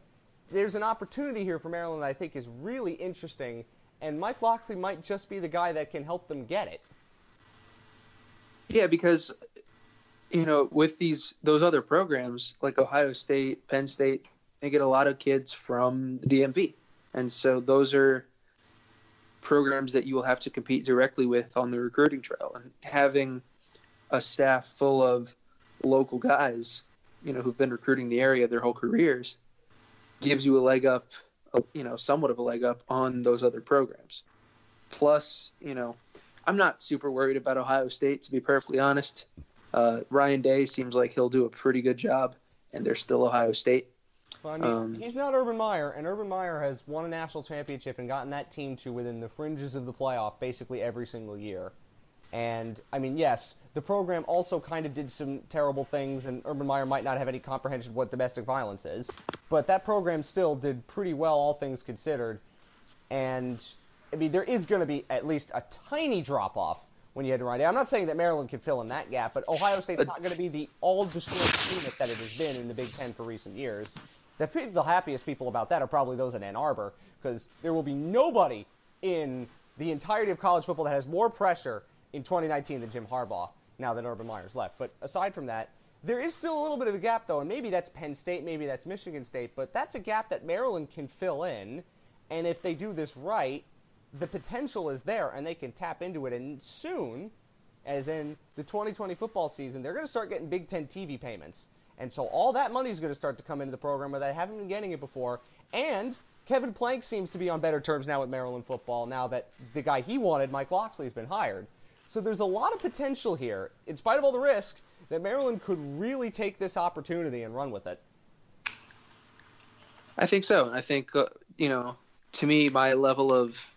S2: there's an opportunity here for Maryland that I think is really interesting, and Mike Locksley might just be the guy that can help them get it.
S3: Yeah, because you know, with these those other programs like Ohio State, Penn State, they get a lot of kids from the DMV, and so those are programs that you will have to compete directly with on the recruiting trail. And having a staff full of local guys, you know, who've been recruiting the area their whole careers, gives you a leg up, you know, somewhat of a leg up on those other programs. Plus, you know, I'm not super worried about Ohio State, to be perfectly honest. Uh, Ryan Day seems like he'll do a pretty good job, and they're still Ohio State.
S2: Well, I mean, um, he's not Urban Meyer, and Urban Meyer has won a national championship and gotten that team to within the fringes of the playoff basically every single year. And I mean, yes, the program also kind of did some terrible things, and Urban Meyer might not have any comprehension of what domestic violence is, but that program still did pretty well, all things considered. And I mean, there is going to be at least a tiny drop off when you had to Ryan Day. I'm not saying that Maryland can fill in that gap, but Ohio State's not going to be the all-destroying unit that it has been in the Big Ten for recent years. The, the happiest people about that are probably those in Ann Arbor, because there will be nobody in the entirety of college football that has more pressure in 2019 than Jim Harbaugh now that Urban Meyer's left. But aside from that, there is still a little bit of a gap, though, and maybe that's Penn State, maybe that's Michigan State, but that's a gap that Maryland can fill in. And if they do this right, the potential is there, and they can tap into it. And soon, as in the 2020 football season, they're going to start getting Big Ten TV payments. And so all that money is going to start to come into the program where they haven't been getting it before. And Kevin Plank seems to be on better terms now with Maryland football now that the guy he wanted, Mike Locksley, has been hired. So there's a lot of potential here, in spite of all the risk, that Maryland could really take this opportunity and run with it.
S3: I think so. I think, uh, you know, to me, my level of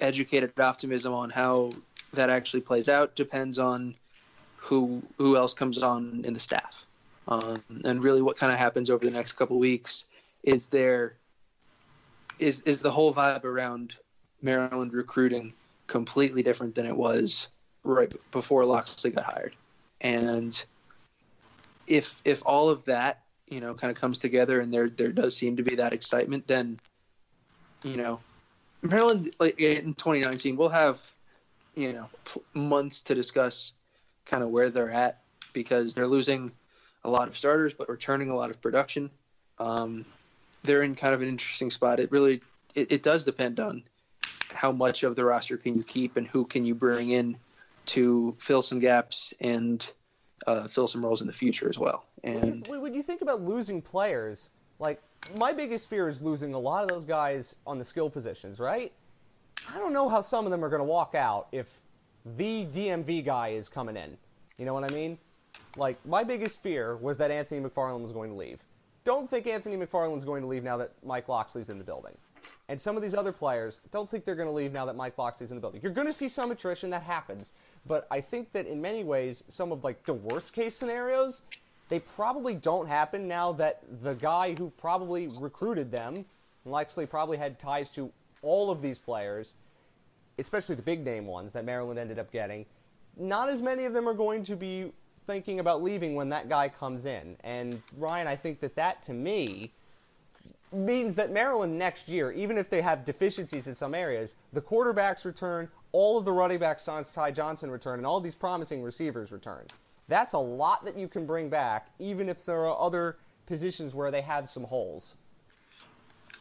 S3: educated optimism on how that actually plays out depends on who who else comes on in the staff, um, and really what kind of happens over the next couple weeks is there is is the whole vibe around Maryland recruiting completely different than it was right before Locksley got hired, and if if all of that you know kind of comes together and there there does seem to be that excitement, then you know Maryland like in 2019 we'll have you know months to discuss kind of where they're at because they're losing a lot of starters but returning a lot of production. Um, they're in kind of an interesting spot. It really it, it does depend on how much of the roster can you keep and who can you bring in to fill some gaps and uh, fill some roles in the future as well. And
S2: when you think about losing players, like my biggest fear is losing a lot of those guys on the skill positions, right? I don't know how some of them are going to walk out if the DMV guy is coming in. You know what I mean? Like my biggest fear was that Anthony McFarland was going to leave. Don't think Anthony McFarland's going to leave now that Mike Locksley's in the building. And some of these other players don't think they're going to leave now that Mike Locksley's in the building. You're going to see some attrition that happens, but I think that in many ways, some of like the worst case scenarios, they probably don't happen now that the guy who probably recruited them, Locksley probably had ties to all of these players, especially the big name ones that Maryland ended up getting. Not as many of them are going to be thinking about leaving when that guy comes in. And Ryan, I think that that to me means that Maryland next year, even if they have deficiencies in some areas, the quarterbacks return, all of the running backs, Ty Johnson return, and all these promising receivers return. That's a lot that you can bring back, even if there are other positions where they have some holes.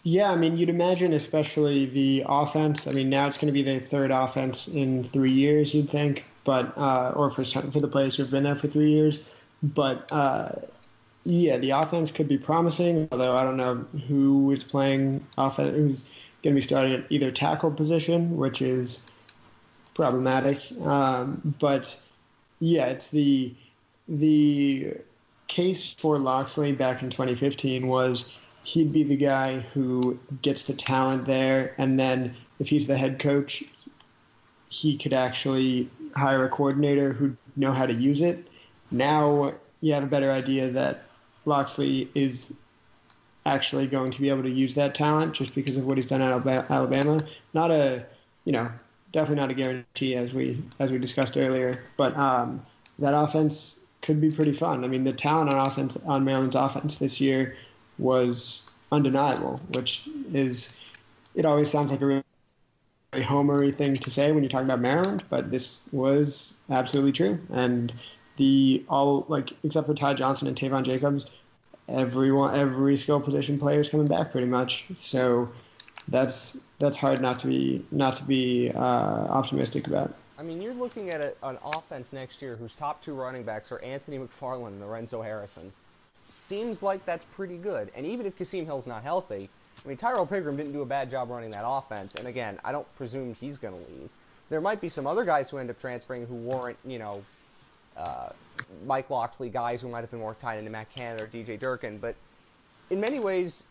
S4: Yeah, I mean, you'd imagine, especially the offense. I mean, now it's going to be the third offense in three years, you'd think, but uh, or for some, for the players who've been there for three years. But uh, yeah, the offense could be promising, although I don't know who is playing offense, who's going to be starting at either tackle position, which is problematic. Um, but yeah, it's the the case for Locksley back in 2015 was he'd be the guy who gets the talent there, and then if he's the head coach, he could actually hire a coordinator who know how to use it. Now you have a better idea that Locksley is actually going to be able to use that talent just because of what he's done at Alabama. Not a, you know, definitely not a guarantee as we as we discussed earlier, but um, that offense could be pretty fun. I mean, the talent on offense on Maryland's offense this year was undeniable, which is it always sounds like a really homery thing to say when you talk about Maryland, but this was absolutely true. And the all like except for Ty Johnson and Taivon Jacobs, everyone every skill position player is coming back pretty much. So that's that's hard not to be not to be uh, optimistic about.
S2: I mean, you're looking at a, an offense next year whose top two running backs are Anthony McFarland and Lorenzo Harrison. Seems like that's pretty good. And even if Kasim Hill's not healthy, I mean, Tyrell Pigrome didn't do a bad job running that offense. And again, I don't presume he's going to leave. There might be some other guys who end up transferring who weren't, you know, uh, Mike Locksley guys who might have been more tied into Matt Canada or DJ Durkin. But in many ways,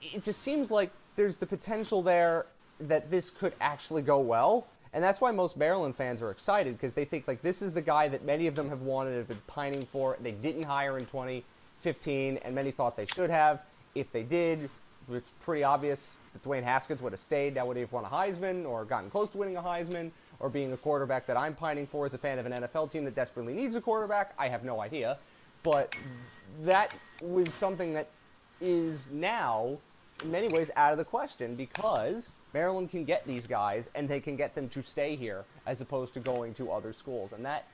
S2: it just seems like there's the potential there that this could actually go well. And that's why most Maryland fans are excited because they think like this is the guy that many of them have wanted, have been pining for. They didn't hire in 2015, and many thought they should have. If they did, it's pretty obvious that Dwayne Haskins would have stayed. That would have won a Heisman or gotten close to winning a Heisman or being a quarterback that I'm pining for as a fan of an NFL team that desperately needs a quarterback. I have no idea. But that was something that is now, in many ways, out of the question because Maryland can get these guys and they can get them to stay here as opposed to going to other schools. And that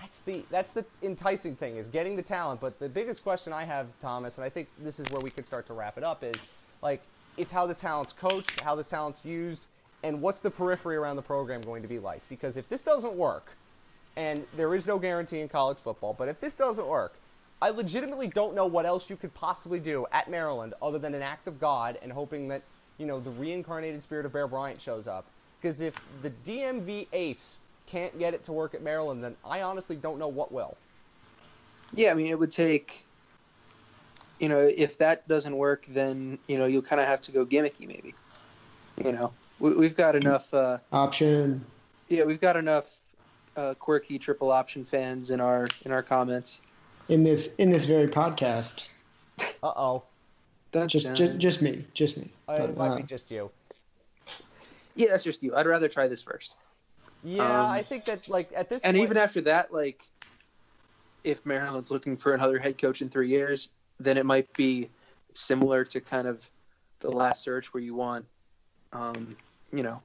S2: that's the that's the enticing thing is getting the talent. But the biggest question I have, Thomas, and I think this is where we could start to wrap it up, is like it's how this talent's coached, how this talent's used, and what's the periphery around the program going to be like? Because if this doesn't work, and there is no guarantee in college football, but if this doesn't work, I legitimately don't know what else you could possibly do at Maryland other than an act of God and hoping that, you know, the reincarnated spirit of Bear Bryant shows up. Because if the DMV ace can't get it to work at Maryland, then I honestly don't know what will.
S3: Yeah, I mean, it would take, you know, if that doesn't work, then, you know, you'll kind of have to go gimmicky maybe. You know, we, have got enough uh,
S4: option.
S3: Yeah, we've got enough uh, quirky triple option fans in our in our comments.
S4: In this in this very podcast,
S2: Uh oh.
S4: Just just, just me, just me.
S2: It
S4: But,
S2: might
S4: uh,
S2: be just you.
S3: yeah, that's just you. I'd rather try this first.
S2: Yeah,
S3: um,
S2: I think that like at this
S3: And
S2: point,
S3: even after that, like, if Maryland's looking for another head coach in three years, then it might be similar to kind of the last search where you want, um, you know,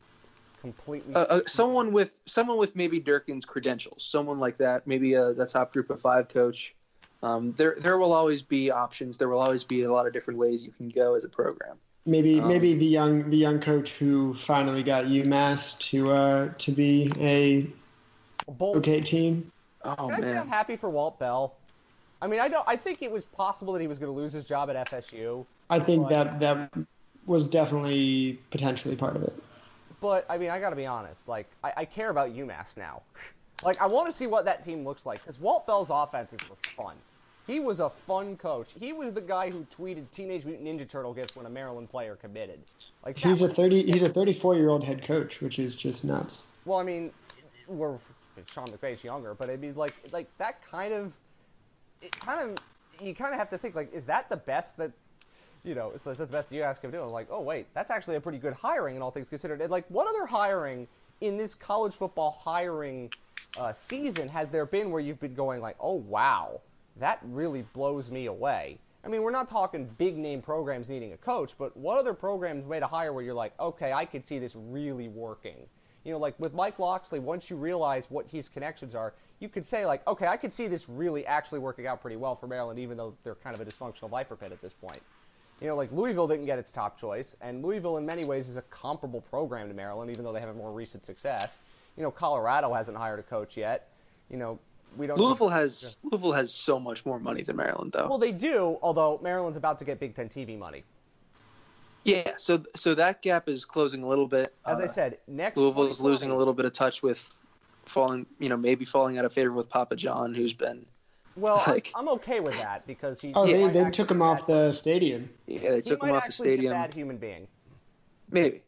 S2: completely.
S3: uh, uh, someone with someone with maybe Durkin's credentials, someone like that, maybe a the top group of five coach. Um, there, there will always be options. There will always be a lot of different ways you can go as a program.
S4: maybe
S3: um,
S4: maybe the young the young coach who finally got UMass to uh to be a
S2: bold.
S4: okay team.
S3: Oh
S2: Can I say I'm
S3: man,
S2: happy for Walt Bell? I mean, I don't. I think it was possible that he was going to lose his job at FSU,
S4: I think
S2: Right.
S4: that that was definitely potentially part of it.
S2: but I mean, I got to be honest. Like, I, I care about UMass now. like, I want to see what that team looks like because Walt Bell's offenses were fun. He was a fun coach. He was the guy who tweeted Teenage Mutant Ninja Turtle gifts when a Maryland player committed. Like,
S4: He's a thirty he's a thirty four year old head coach, which is just nuts.
S2: Well, I mean, we're Sean McVay's younger, but I mean, like, like that kind of, it kind of, you kind of have to think like, is that the best that, you know, is that the best you ask him to do? I'm like, oh wait, that's actually a pretty good hiring, in all things considered. And like, what other hiring in this college football hiring uh, season has there been where you've been going like, oh wow, that really blows me away? I mean, we're not talking big name programs needing a coach, but what other programs made a hire where you're like, okay, I could see this really working? you know, like with Mike Locksley, once you realize what his connections are, you could say like, okay, I could see this really actually working out pretty well for Maryland, even though they're kind of a dysfunctional viper pit at this point. You know, like Louisville didn't get its top choice, and Louisville in many ways is a comparable program to Maryland, even though they have a more recent success. You know, Colorado hasn't hired a coach yet. You know, we don't.
S3: Louisville has Louisville has so much more money than Maryland, though.
S2: Well, they do, although Maryland's about to get Big Ten TV money.
S3: yeah, so so that gap is closing a little bit.
S2: As I
S3: Uh,
S2: said, next
S3: Louisville's
S2: 2020
S3: losing a little bit of touch with falling, you know, maybe falling out of favor with Papa John, who's been
S2: Well, I'm-
S3: like-
S2: I'm, okay with that because he.
S4: Oh,
S2: he
S4: they, they took him off the stadium.
S3: yeah, they
S2: He
S3: took him off the
S2: actually be a
S3: stadium.
S2: bad human being.
S3: Maybe,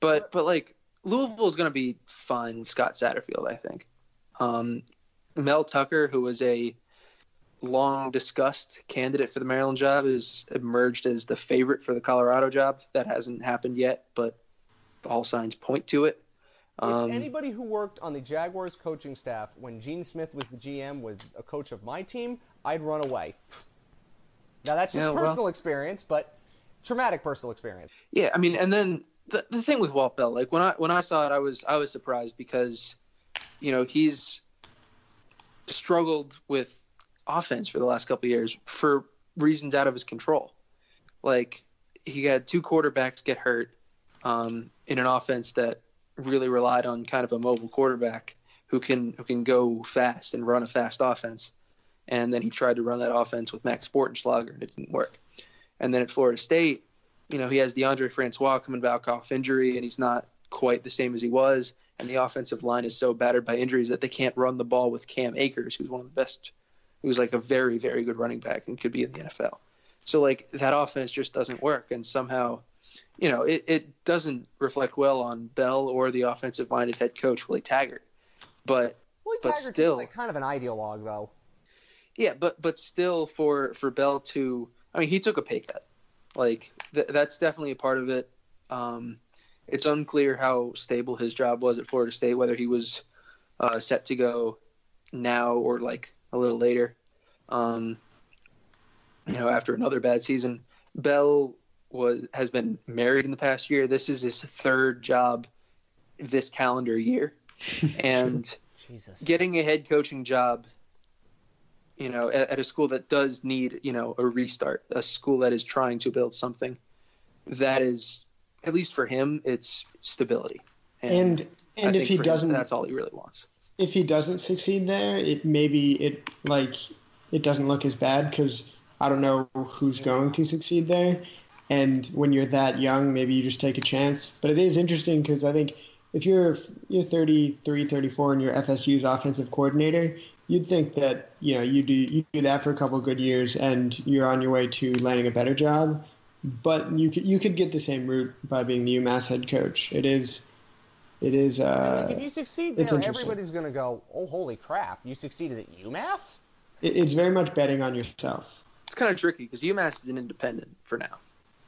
S3: but but like Louisville's going to be fine with Scott Satterfield, I think. Um, Mel Tucker, who was a long discussed candidate for the Maryland job, has emerged as the favorite for the Colorado job. That hasn't happened yet, but all signs point to it. Um,
S2: if anybody who worked on the Jaguars coaching staff when Gene Smith was the GM was a coach of my team, I'd run away. Now that's just
S3: Yeah, well-
S2: personal experience, but traumatic personal experience.
S3: Yeah, I mean, and then the, the thing with Walt Bell, like when I when I saw it, I was I was surprised because, you know, he's struggled with offense for the last couple years for reasons out of his control. Like he had two quarterbacks get hurt um, in an offense that really relied on kind of a mobile quarterback who can who can go fast and run a fast offense. And then he tried to run that offense with Max Bortenschlager, and it didn't work. And then at Florida State, you know, he has Deondre Francois coming back off injury, and he's not quite the same as he was. And the offensive line is so battered by injuries that they can't run the ball with Cam Akers, who's one of the best, who's like a very, very good running back and could be in the NFL. So, like, that offense just doesn't work. And somehow, you know, it, it doesn't reflect well on Bell or the offensive minded head coach, Willie Taggart. But
S2: Willie
S3: But
S2: Taggart's
S3: still-
S2: like kind of an ideologue, though.
S3: Yeah, but but still, for for Bell to, I mean, he took a pay cut. Like th- that's definitely a part of it. Um, it's unclear how stable his job was at Florida State, whether he was uh, set to go now or like a little later. Um, you know, after another bad season, Bell was has been married in the past year. This is his third job this calendar year, and
S2: Jesus.
S3: getting a head coaching job you know at, at a school that does need you know a restart a school that is trying to build something that is at least for him it's stability
S4: And
S3: I
S4: and if he doesn't
S3: that's all he really wants
S4: if he doesn't succeed there, it maybe it like it doesn't look as bad because I don't know who's going to succeed there. And when you're that young, maybe you just take a chance. But it is interesting because I think if you're you're 33, 34 and you're FSU's offensive coordinator, you'd think that you know you do you do that for a couple of good years and you're on your way to landing a better job. But you could you could get the same route by being the UMass head coach. It is it is. Uh,
S2: like if you succeed there, everybody's going to go, "Oh, holy crap! You succeeded at UMass."
S4: it- it's very much betting on yourself.
S3: It's kind of tricky because UMass is an independent for now,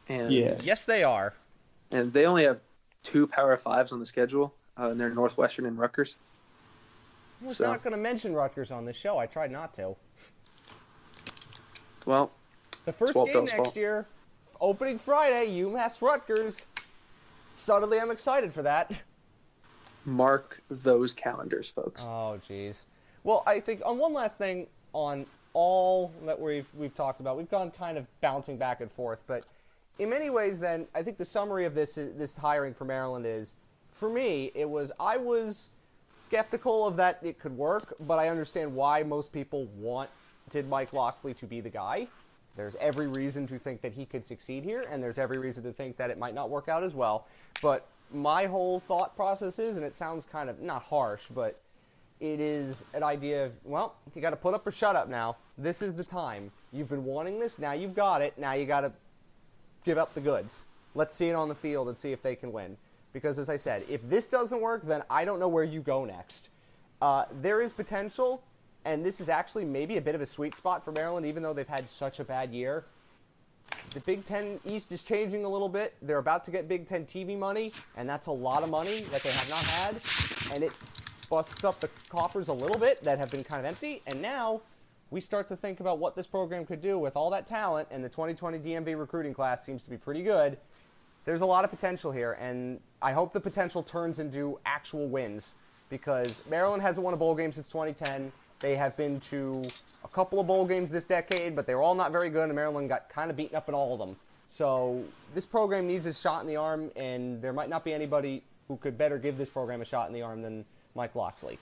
S3: and
S4: Yeah.
S2: Yes, they are.
S3: and they only have two Power Fives on the schedule, uh, and they're Northwestern and Rutgers.
S2: I was
S3: So-
S2: not going to mention Rutgers on this show. I tried not to.
S3: Well,
S2: The first game next
S3: fault.
S2: year, opening Friday, UMass Rutgers. Suddenly, I'm excited for that.
S3: mark those calendars, folks.
S2: Oh, jeez. Well, I think on one last thing on all that we've we've talked about, we've gone kind of bouncing back and forth, but in many ways, then I think the summary of this this hiring for Maryland is, for me, it was I was skeptical of that it could work, but I understand why most people wanted Mike Locksley to be the guy. There's every reason to think that he could succeed here, and there's every reason to think that it might not work out as well. But my whole thought process is, and it sounds kind of not harsh, but it is an idea of, well, you got to put up or shut up now. This is the time. You've been wanting this, now you've got it. Now you got to give up the goods. Let's see it on the field and see if they can win. Because as I said, if this doesn't work, then I don't know where you go next. Uh, there is potential, and this is actually maybe a bit of a sweet spot for Maryland, even though they've had such a bad year. The Big Ten East is changing a little bit. They're about to get Big Ten TV money, and that's a lot of money that they have not had, and it busts up the coffers a little bit that have been kind of empty. And now we start to think about what this program could do with all that talent, and the 2020 DMV recruiting class seems to be pretty good. There's a lot of potential here, and I hope the potential turns into actual wins because Maryland hasn't won a bowl game since 2010. They have been to a couple of bowl games this decade, but they were all not very good, and Maryland got kind of beaten up in all of them. So this program needs a shot in the arm, and there might not be anybody who could better give this program a shot in the arm than Mike Locksley.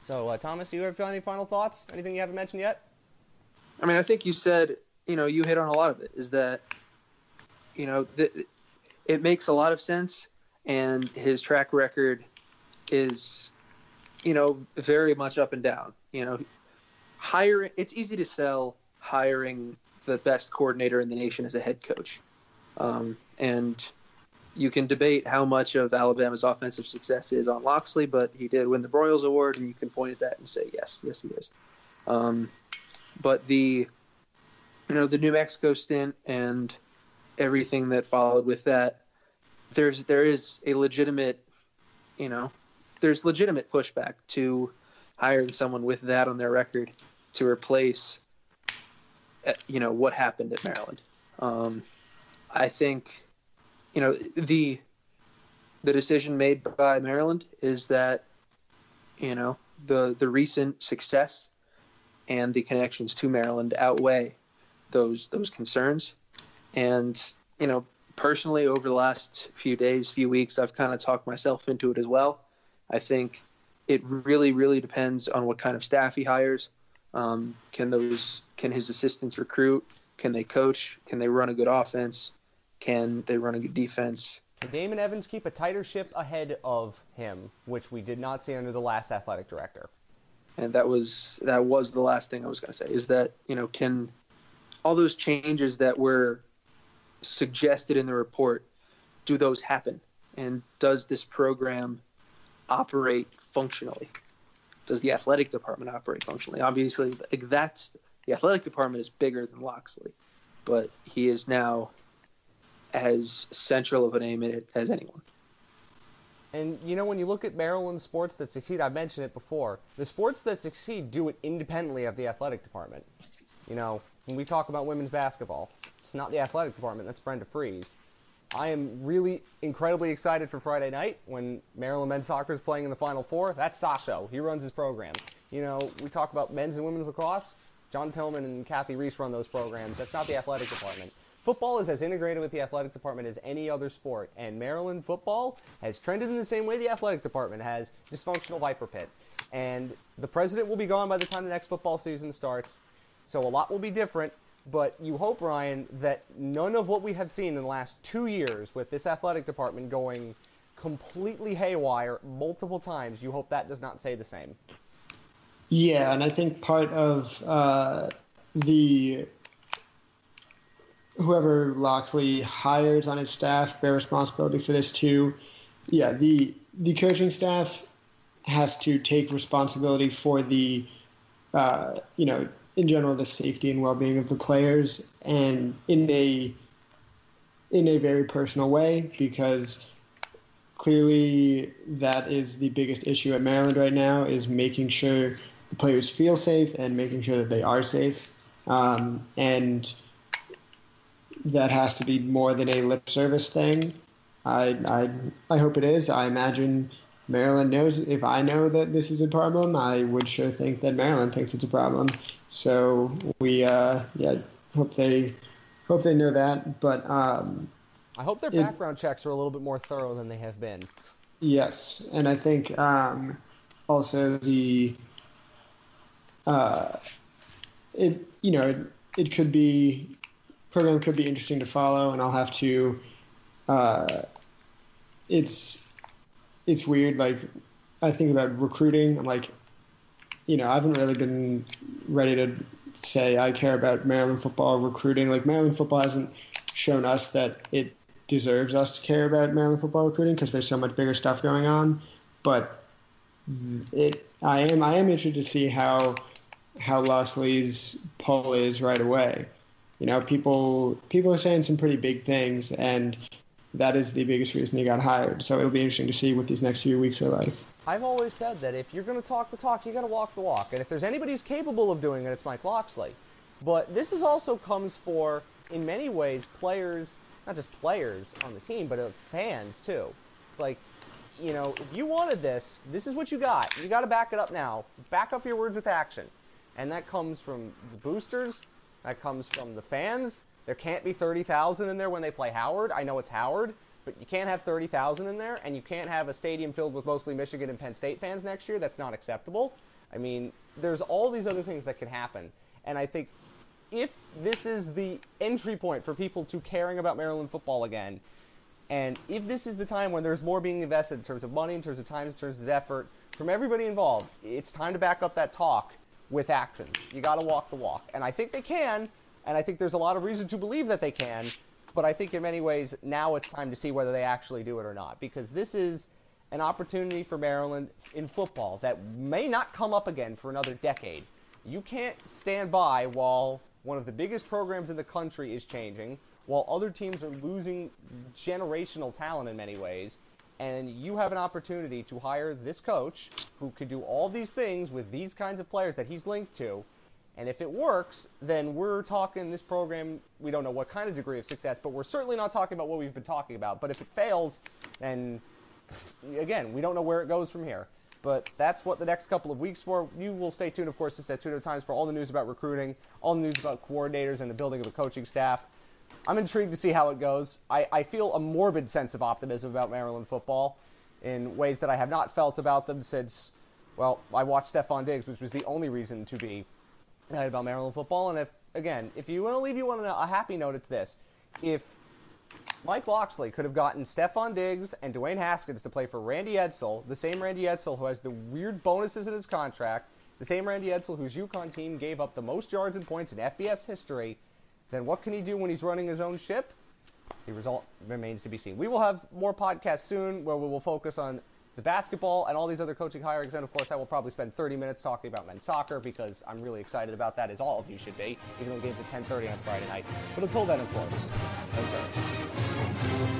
S2: So, uh, Thomas, you have any final thoughts? Anything you haven't mentioned yet?
S3: I mean, I think you said, you know, you hit on a lot of it. Is that, you know, th- it makes a lot of sense, and his track record is, you know, very much up and down. You know, hiring. It's easy to sell hiring the best coordinator in the nation as a head coach, um, and you can debate how much of Alabama's offensive success is on Locksley, but he did win the Broyles Award, and you can point at that and say, yes, yes, he is. Um, but the you know the New Mexico stint and everything that followed with that, there's there is a legitimate, you know, there's legitimate pushback to hiring someone with that on their record to replace, uh, you know, what happened at Maryland. Um, I think, you know, the the decision made by Maryland is that, you know, the the recent success and the connections to Maryland outweigh those those concerns. And you know, personally, over the last few days, few weeks, I've kind of talked myself into it as well. I think it really, really depends on what kind of staff he hires. Um, can those can his assistants recruit? Can they coach? Can they run a good offense? Can they run a good defense?
S2: Can Damon Evans keep a tighter ship ahead of him, which we did not see under the last athletic director?
S3: and that was that was the last thing I was going to say is that you know can all those changes that were suggested in the report do those happen and does this program operate functionally does the athletic department operate functionally obviously that's the athletic department is bigger than Locksley but he is now as central of a name in it as anyone
S2: And you know, when you look at Maryland sports that succeed, I've mentioned it before. The sports that succeed do it independently of the athletic department. You know, when we talk about women's basketball, it's not the athletic department. That's Brenda Frese. I am really incredibly excited for Friday night when Maryland men's soccer is playing in the Final Four. That's Sasho. He runs his program. You know, we talk about men's and women's lacrosse. John Tillman and Cathy Reese run those programs. That's not the athletic department. Football is as integrated with the athletic department as any other sport, and Maryland football has trended in the same way the athletic department has dysfunctional Viper Pit. And the president will be gone by the time the next football season starts, so a lot will be different. But you hope, Ryan, that none of what we have seen in the last two years with this athletic department going completely haywire multiple times, you hope that does not say the same.
S4: Yeah, and I think part of uh, the whoever Locksley hires on his staff bear responsibility for this too. yeah, the the coaching staff has to take responsibility for the, uh, you know, in general, the safety and well being of the players, and in a in a very personal way because clearly that is the biggest issue at Maryland right now is making sure the players feel safe and making sure that they are safe. Um, and that has to be more than a lip service thing. I, I, I hope it is. I imagine Maryland knows if I know that this is a problem, I would sure think that Maryland thinks it's a problem. So we, uh, yeah, hope they, hope they know that. But um,
S2: I hope their
S4: it-
S2: background checks are a little bit more thorough than they have been.
S4: Yes, and I think um, also the uh, it you know it, it could be program could be interesting to follow, and I'll have to. Uh, it's it's weird. Like I think about recruiting. I'm like, you know, I haven't really been ready to say I care about Maryland football recruiting. Like Maryland football hasn't shown us that it deserves us to care about Maryland football recruiting because there's so much bigger stuff going on. But it, I am, I am interested to see how how Locksley's poll is right away. You know, people people are saying some pretty big things, and that is the biggest reason he got hired. So it'll be interesting to see what these next few weeks are like.
S2: I've always said that if you're going to talk the talk, you got to walk the walk. And if there's anybody who's capable of doing it, it's Mike Locksley. But this is also comes for, in many ways, players, not just players on the team, but uh, fans too. It's like, you know, if you wanted this, this is what you got. You got to back it up now. Back up your words with action. And that comes from the boosters. That comes from the fans. There can't be 30,000 in there when they play Howard. I know it's Howard, but you can't have 30,000 in there, and you can't have a stadium filled with mostly Michigan and Penn State fans next year. That's not acceptable. I mean, there's all these other things that can happen. And I think if this is the entry point for people to caring about Maryland football again, and if this is the time when there's more being invested in terms of money, in terms of time, in terms of effort from everybody involved, it's time to back up that talk with actions. You got to walk the walk. And I think they can, and I think there's a lot of reason to believe that they can, but I think in many ways now it's time to see whether they actually do it or not because this is an opportunity for Maryland in football that may not come up again for another decade. You can't stand by while one of the biggest programs in the country is changing, while other teams are losing generational talent in many ways, and you have an opportunity to hire this coach who could do all these things with these kinds of players that he's linked to. And if it works, then we're talking this program, we don't know what kind of degree of success, but we're certainly not talking about what we've been talking about. But if it fails, then again, we don't know where it goes from here. But that's what the next couple of weeks for. You will stay tuned, of course, to Testudo Times for all the news about recruiting, all the news about coordinators and the building of a coaching staff. I'm intrigued to see how it goes. I, I feel a morbid sense of optimism about Maryland football in ways that I have not felt about them since, well, I watched Stefon Diggs, which was the only reason to be excited about Maryland football. And if, again, if you want to leave you on a, happy note, it's this. If Mike Locksley could have gotten Stefon Diggs and Dwayne Haskins to play for Randy Edsall, the same Randy Edsall who has the weird bonuses in his contract, the same Randy Edsall whose UConn team gave up the most yards and points in FBS history, then what can he do when he's running his own ship? The result remains to be seen. We will have more podcasts soon where we will focus on the basketball and all these other coaching hirings. And of course, I will probably spend 30 minutes talking about men's soccer because I'm really excited about that, as all of you should be, even though the game's at 10:30 on Friday night. But until then, of course, no terms.